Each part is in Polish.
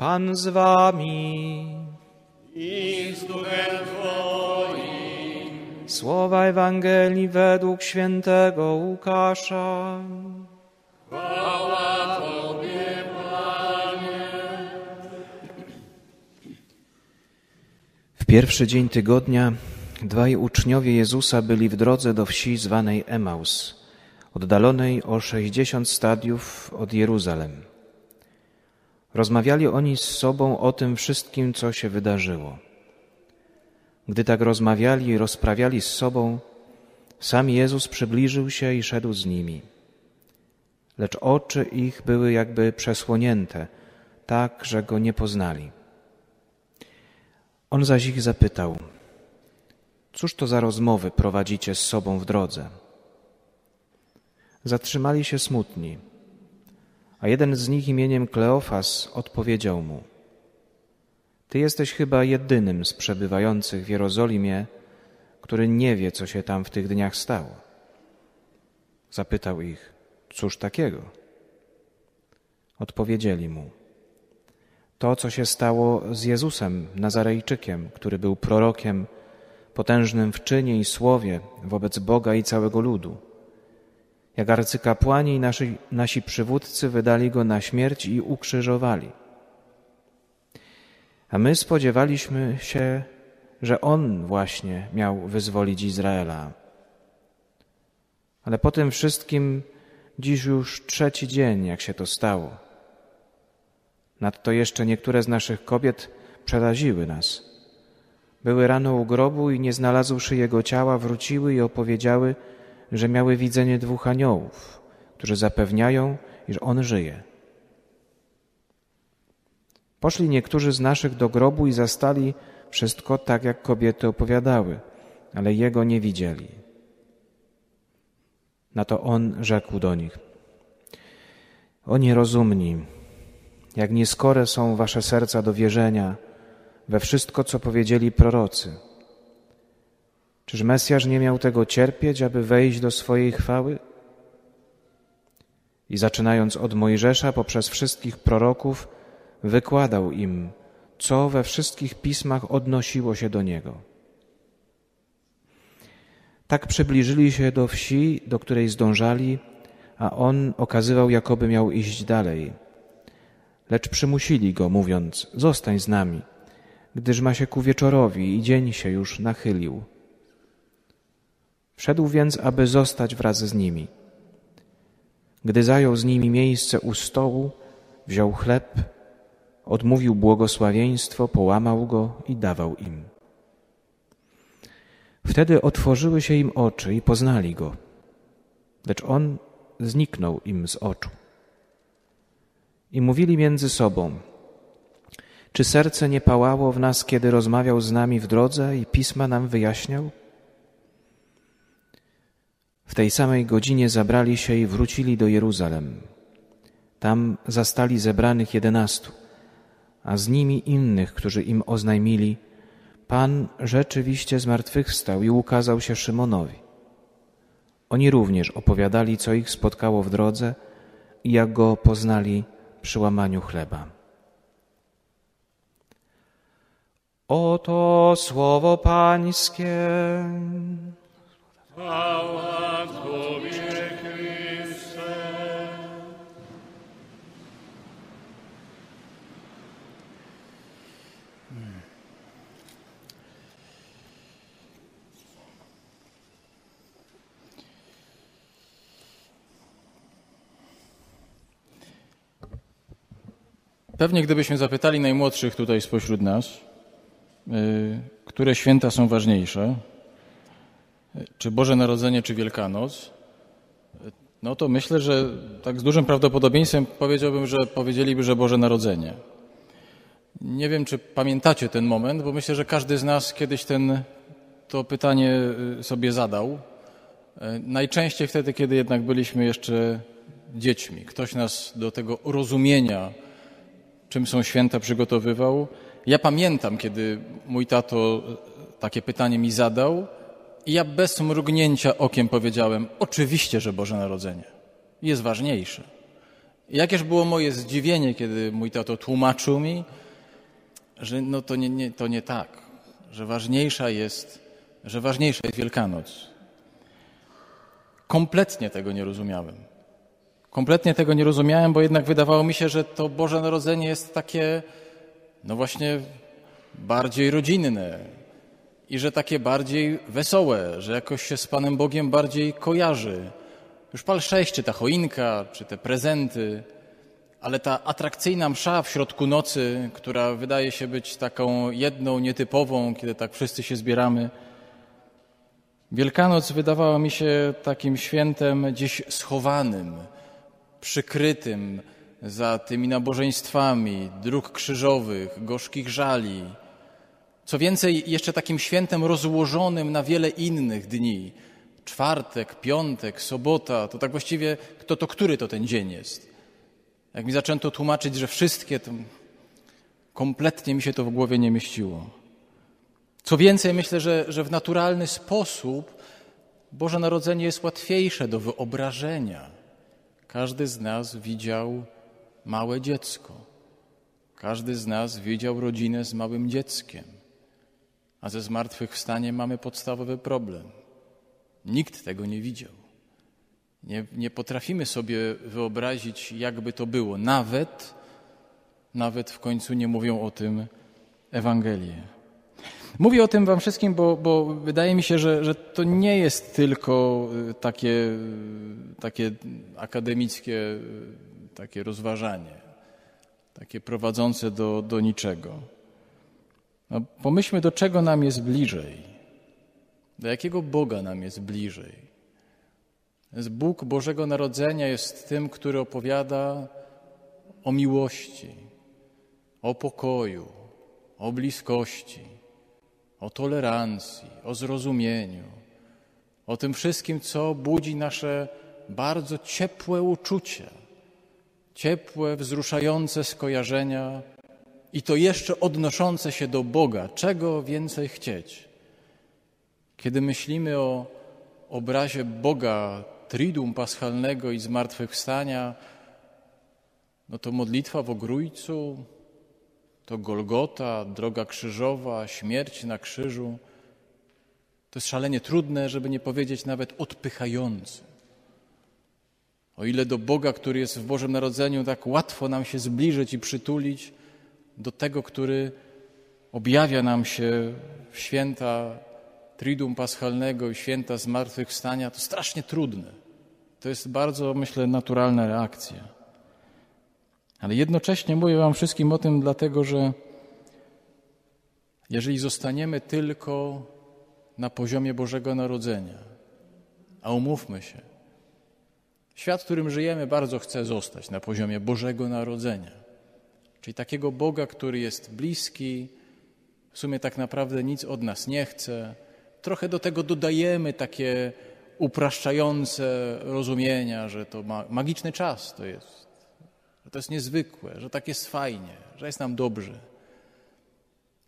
Pan z wami. I z duchem Twoim. Słowa Ewangelii według świętego Łukasza. Chwała Tobie, Panie. W pierwszy dzień tygodnia dwaj uczniowie Jezusa byli w drodze do wsi zwanej Emaus, oddalonej o sześćdziesiąt stadiów od Jeruzalem. Rozmawiali oni z sobą o tym wszystkim, co się wydarzyło. Gdy tak rozmawiali i rozprawiali z sobą, sam Jezus przybliżył się i szedł z nimi. Lecz oczy ich były jakby przesłonięte, tak, że go nie poznali. On zaś ich zapytał: Cóż to za rozmowy prowadzicie z sobą w drodze? Zatrzymali się smutni, a jeden z nich imieniem Kleofas odpowiedział mu: Ty jesteś chyba jedynym z przebywających w Jerozolimie, który nie wie, co się tam w tych dniach stało. Zapytał ich: Cóż takiego? Odpowiedzieli mu: To, co się stało z Jezusem, Nazarejczykiem, który był prorokiem, potężnym w czynie i słowie wobec Boga i całego ludu. Jak arcykapłani i nasi, nasi przywódcy wydali go na śmierć i ukrzyżowali. A my spodziewaliśmy się, że on właśnie miał wyzwolić Izraela. Ale po tym wszystkim dziś już trzeci dzień, jak się to stało. Nadto jeszcze niektóre z naszych kobiet przeraziły nas. Były rano u grobu i nie znalazłszy jego ciała, wróciły i opowiedziały, że miały widzenie dwóch aniołów, którzy zapewniają, iż on żyje. Poszli niektórzy z naszych do grobu i zastali wszystko tak, jak kobiety opowiadały, ale jego nie widzieli. Na to on rzekł do nich: O nierozumni, jak nieskore są wasze serca do wierzenia we wszystko, co powiedzieli prorocy. Czyż Mesjasz nie miał tego cierpieć, aby wejść do swojej chwały? I zaczynając od Mojżesza poprzez wszystkich proroków, wykładał im, co we wszystkich pismach odnosiło się do niego. Tak przybliżyli się do wsi, do której zdążali, a on okazywał, jakoby miał iść dalej. Lecz przymusili go, mówiąc: Zostań z nami, gdyż ma się ku wieczorowi i dzień się już nachylił. Wszedł więc, aby zostać wraz z nimi. Gdy zajął z nimi miejsce u stołu, wziął chleb, odmówił błogosławieństwo, połamał go i dawał im. Wtedy otworzyły się im oczy i poznali go, lecz on zniknął im z oczu. I mówili między sobą: Czy serce nie pałało w nas, kiedy rozmawiał z nami w drodze i pisma nam wyjaśniał? W tej samej godzinie zabrali się i wrócili do Jeruzalem. Tam zastali zebranych jedenastu, a z nimi innych, którzy im oznajmili: Pan rzeczywiście zmartwychwstał i ukazał się Szymonowi. Oni również opowiadali, co ich spotkało w drodze i jak go poznali przy łamaniu chleba. Oto słowo Pańskie. Pewnie gdybyśmy zapytali najmłodszych tutaj spośród nas, y, które święta są ważniejsze, czy Boże Narodzenie, czy Wielkanoc, y, no to myślę, że tak z dużym prawdopodobieństwem powiedziałbym, że powiedzieliby, że Boże Narodzenie. Nie wiem, czy pamiętacie ten moment, bo myślę, że każdy z nas kiedyś ten, to pytanie sobie zadał. Najczęściej wtedy, kiedy jednak byliśmy jeszcze dziećmi. Ktoś nas do tego rozumienia, czym są święta, przygotowywał. Ja pamiętam, kiedy mój tato takie pytanie mi zadał i ja bez mrugnięcia okiem powiedziałem, oczywiście, że Boże Narodzenie jest ważniejsze. Jakież było moje zdziwienie, kiedy mój tato tłumaczył mi, że no to nie, nie, to nie tak, że ważniejsza jest, że ważniejsza jest Wielkanoc. Kompletnie tego nie rozumiałem. Kompletnie tego nie rozumiałem, bo jednak wydawało mi się, że to Boże Narodzenie jest takie, no właśnie, bardziej rodzinne i że takie bardziej wesołe, że jakoś się z Panem Bogiem bardziej kojarzy. Już pal sześć, czy ta choinka, czy te prezenty, ale ta atrakcyjna msza w środku nocy, która wydaje się być taką jedną, nietypową, kiedy tak wszyscy się zbieramy. Wielkanoc wydawała mi się takim świętem gdzieś schowanym, przykrytym za tymi nabożeństwami, dróg krzyżowych, gorzkich żali. Co więcej, jeszcze takim świętem rozłożonym na wiele innych dni. Czwartek, piątek, sobota, to tak właściwie, kto to który to ten dzień jest? Jak mi zaczęto tłumaczyć, że wszystkie, to kompletnie mi się to w głowie nie mieściło. Co więcej, myślę, że, że w naturalny sposób Boże Narodzenie jest łatwiejsze do wyobrażenia. Każdy z nas widział małe dziecko. Każdy z nas widział rodzinę z małym dzieckiem. A ze zmartwychwstaniem mamy podstawowy problem. Nikt tego nie widział. Nie, nie potrafimy sobie wyobrazić, jakby to było. Nawet, nawet w końcu nie mówią o tym Ewangelie. Mówię o tym Wam wszystkim, bo, bo wydaje mi się, że, że to nie jest tylko y, takie, y, takie akademickie y, takie rozważanie, takie prowadzące do, do niczego. No, pomyślmy, do czego nam jest bliżej, do jakiego Boga nam jest bliżej. Bóg Bożego Narodzenia jest tym, który opowiada o miłości, o pokoju, o bliskości, o tolerancji, o zrozumieniu, o tym wszystkim, co budzi nasze bardzo ciepłe uczucie, ciepłe, wzruszające skojarzenia i to jeszcze odnoszące się do Boga. Czego więcej chcieć? Kiedy myślimy o obrazie Boga Triduum Paschalnego i Zmartwychwstania, no to modlitwa w Ogrójcu, to Golgota, droga krzyżowa, śmierć na krzyżu. To jest szalenie trudne, żeby nie powiedzieć nawet odpychające. O ile do Boga, który jest w Bożym Narodzeniu, tak łatwo nam się zbliżyć i przytulić, do tego, który objawia nam się w święta Triduum Paschalnego i święta Zmartwychwstania, to strasznie trudne. To jest bardzo, myślę, naturalna reakcja. Ale jednocześnie mówię Wam wszystkim o tym, dlatego że jeżeli zostaniemy tylko na poziomie Bożego Narodzenia, a umówmy się, świat, w którym żyjemy, bardzo chce zostać na poziomie Bożego Narodzenia, czyli takiego Boga, który jest bliski, w sumie tak naprawdę nic od nas nie chce. Trochę do tego dodajemy takie upraszczające rozumienia, że to ma, magiczny czas to jest, że to jest niezwykłe, że tak jest fajnie, że jest nam dobrze.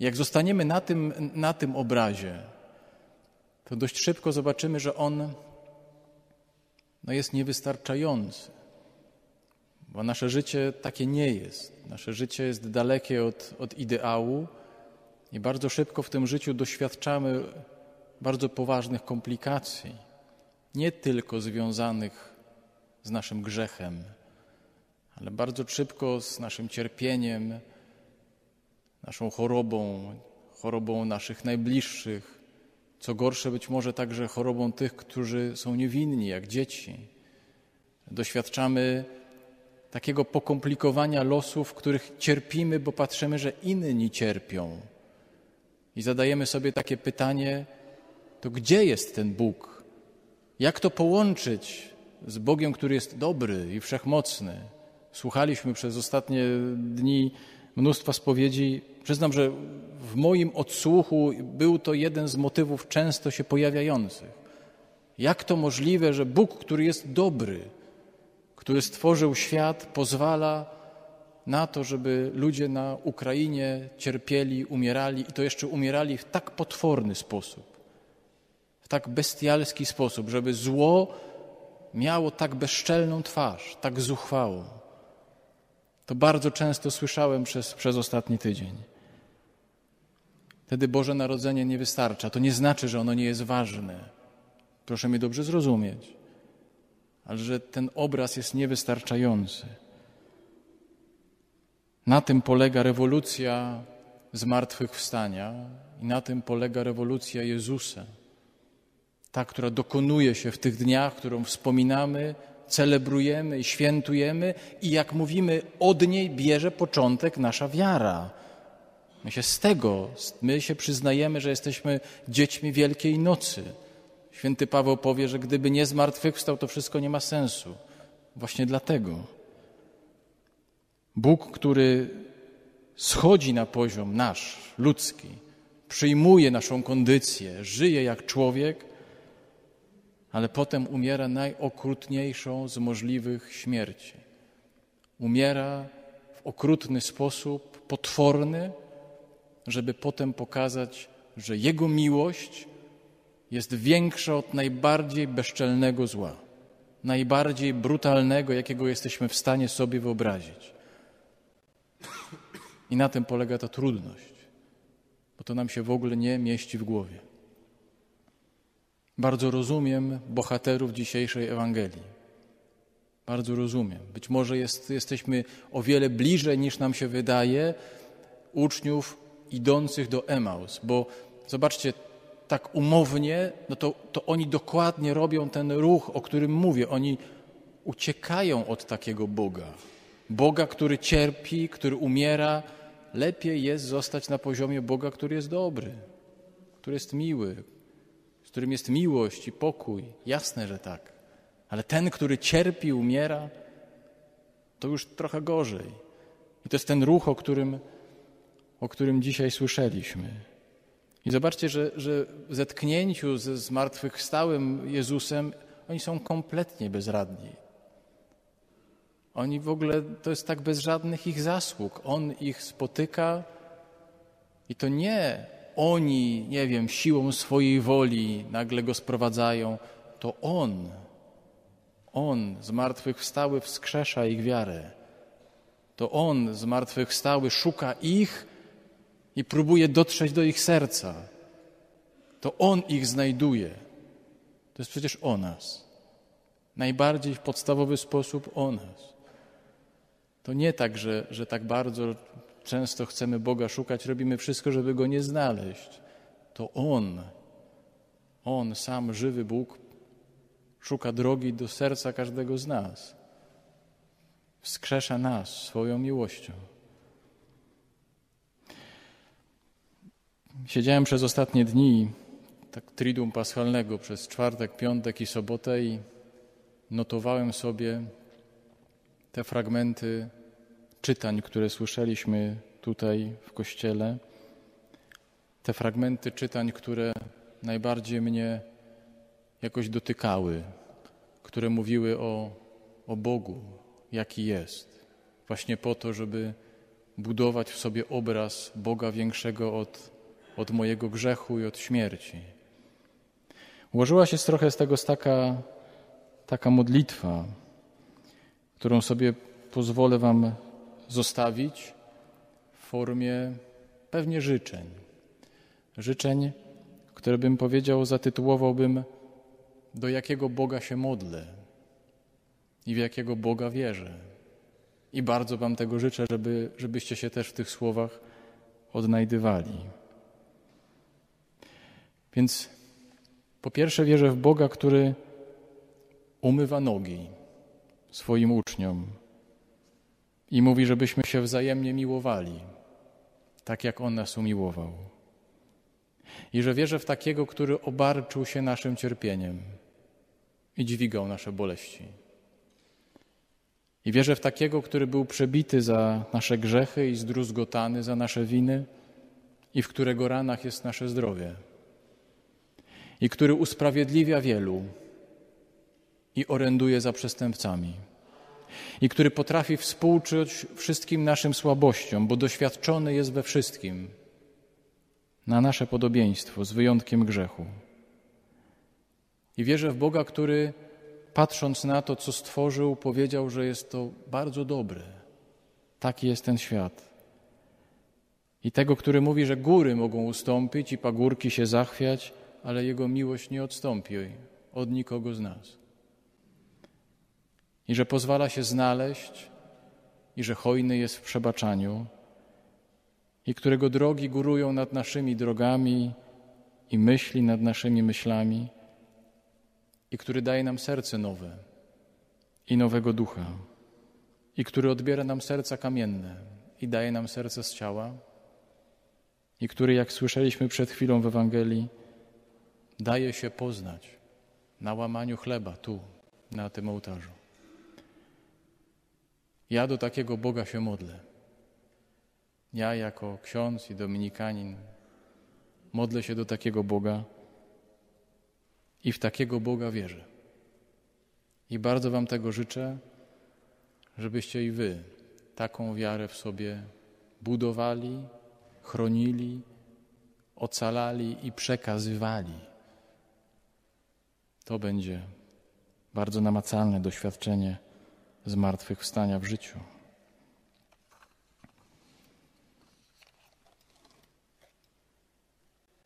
Jak zostaniemy na tym, na tym obrazie, to dość szybko zobaczymy, że on no jest niewystarczający, bo nasze życie takie nie jest. Nasze życie jest dalekie od, od ideału i bardzo szybko w tym życiu doświadczamy bardzo poważnych komplikacji nie tylko związanych z naszym grzechem, ale bardzo szybko z naszym cierpieniem, naszą chorobą, chorobą naszych najbliższych, co gorsze być może także chorobą tych, którzy są niewinni, jak dzieci. Doświadczamy takiego pokomplikowania losów, w których cierpimy, bo patrzymy, że inni cierpią. I zadajemy sobie takie pytanie: to gdzie jest ten Bóg? Jak to połączyć z Bogiem, który jest dobry i wszechmocny? Słuchaliśmy przez ostatnie dni mnóstwa spowiedzi. Przyznam, że w moim odsłuchu był to jeden z motywów często się pojawiających. Jak to możliwe, że Bóg, który jest dobry, który stworzył świat, pozwala na to, żeby ludzie na Ukrainie cierpieli, umierali i to jeszcze umierali w tak potworny sposób? w tak bestialski sposób, żeby zło miało tak bezczelną twarz, tak zuchwałą. To bardzo często słyszałem przez, przez ostatni tydzień. Wtedy Boże Narodzenie nie wystarcza. To nie znaczy, że ono nie jest ważne. Proszę mnie dobrze zrozumieć. Ale że ten obraz jest niewystarczający. Na tym polega rewolucja zmartwychwstania i na tym polega rewolucja Jezusa. Ta, która dokonuje się w tych dniach, którą wspominamy, celebrujemy i świętujemy, i jak mówimy, od niej bierze początek nasza wiara. My się z tego, my się przyznajemy, że jesteśmy dziećmi Wielkiej Nocy. Święty Paweł powie, że gdyby nie zmartwychwstał, to wszystko nie ma sensu. Właśnie dlatego. Bóg, który schodzi na poziom nasz, ludzki, przyjmuje naszą kondycję, żyje jak człowiek, ale potem umiera najokrutniejszą z możliwych śmierci. Umiera w okrutny sposób, potworny, żeby potem pokazać, że Jego miłość jest większa od najbardziej bezczelnego zła, najbardziej brutalnego, jakiego jesteśmy w stanie sobie wyobrazić. I na tym polega ta trudność, bo to nam się w ogóle nie mieści w głowie. Bardzo rozumiem bohaterów dzisiejszej Ewangelii. Bardzo rozumiem. Być może jest, jesteśmy o wiele bliżej niż nam się wydaje uczniów idących do Emaus, bo zobaczcie, tak umownie, no to, to oni dokładnie robią ten ruch, o którym mówię. Oni uciekają od takiego Boga. Boga, który cierpi, który umiera. Lepiej jest zostać na poziomie Boga, który jest dobry, który jest miły, z którym jest miłość i pokój. Jasne, że tak. Ale ten, który cierpi, umiera, to już trochę gorzej. I to jest ten ruch, o którym, o którym dzisiaj słyszeliśmy. I zobaczcie, że, że w zetknięciu ze zmartwychwstałym Jezusem oni są kompletnie bezradni. Oni w ogóle, to jest tak bez żadnych ich zasług. On ich spotyka i to nie oni, nie wiem, siłą swojej woli nagle go sprowadzają, to On, On zmartwychwstały wskrzesza ich wiarę. To On zmartwychwstały szuka ich i próbuje dotrzeć do ich serca. To On ich znajduje. To jest przecież o nas. Najbardziej w podstawowy sposób o nas. To nie tak, że, że tak bardzo często chcemy Boga szukać, robimy wszystko, żeby Go nie znaleźć. To On, On, sam żywy Bóg, szuka drogi do serca każdego z nas. Wskrzesza nas swoją miłością. Siedziałem przez ostatnie dni tak triduum paschalnego przez czwartek, piątek i sobotę i notowałem sobie te fragmenty czytań, które słyszeliśmy tutaj w kościele, te fragmenty czytań, które najbardziej mnie jakoś dotykały, które mówiły o, o Bogu, jaki jest, właśnie po to, żeby budować w sobie obraz Boga większego od, od mojego grzechu i od śmierci. Ułożyła się trochę z tego taka, modlitwa, którą sobie pozwolę Wam zostawić w formie pewnie życzeń. Życzeń, które bym powiedział, zatytułowałbym do jakiego Boga się modlę i w jakiego Boga wierzę. I bardzo Wam tego życzę, żeby, żebyście się też w tych słowach odnajdywali. Więc po pierwsze wierzę w Boga, który umywa nogi swoim uczniom i mówi, żebyśmy się wzajemnie miłowali, tak jak On nas umiłował. I że wierzę w takiego, który obarczył się naszym cierpieniem i dźwigał nasze boleści. I wierzę w takiego, który był przebity za nasze grzechy i zdruzgotany za nasze winy i w którego ranach jest nasze zdrowie. I który usprawiedliwia wielu i oręduje za przestępcami i który potrafi współczuć wszystkim naszym słabościom, bo doświadczony jest we wszystkim, na nasze podobieństwo, z wyjątkiem grzechu. I wierzę w Boga, który patrząc na to, co stworzył, powiedział, że jest to bardzo dobre. Taki jest ten świat. I tego, który mówi, że góry mogą ustąpić i pagórki się zachwiać, ale Jego miłość nie odstąpi od nikogo z nas. I że pozwala się znaleźć, i że hojny jest w przebaczaniu, i którego drogi górują nad naszymi drogami i myśli nad naszymi myślami, i który daje nam serce nowe i nowego ducha, i który odbiera nam serca kamienne i daje nam serce z ciała, i który, jak słyszeliśmy przed chwilą w Ewangelii, daje się poznać na łamaniu chleba tu, na tym ołtarzu. Ja do takiego Boga się modlę. Ja, jako ksiądz i dominikanin, modlę się do takiego Boga i w takiego Boga wierzę. I bardzo Wam tego życzę, żebyście i Wy taką wiarę w sobie budowali, chronili, ocalali i przekazywali. To będzie bardzo namacalne doświadczenie zmartwychwstania w życiu.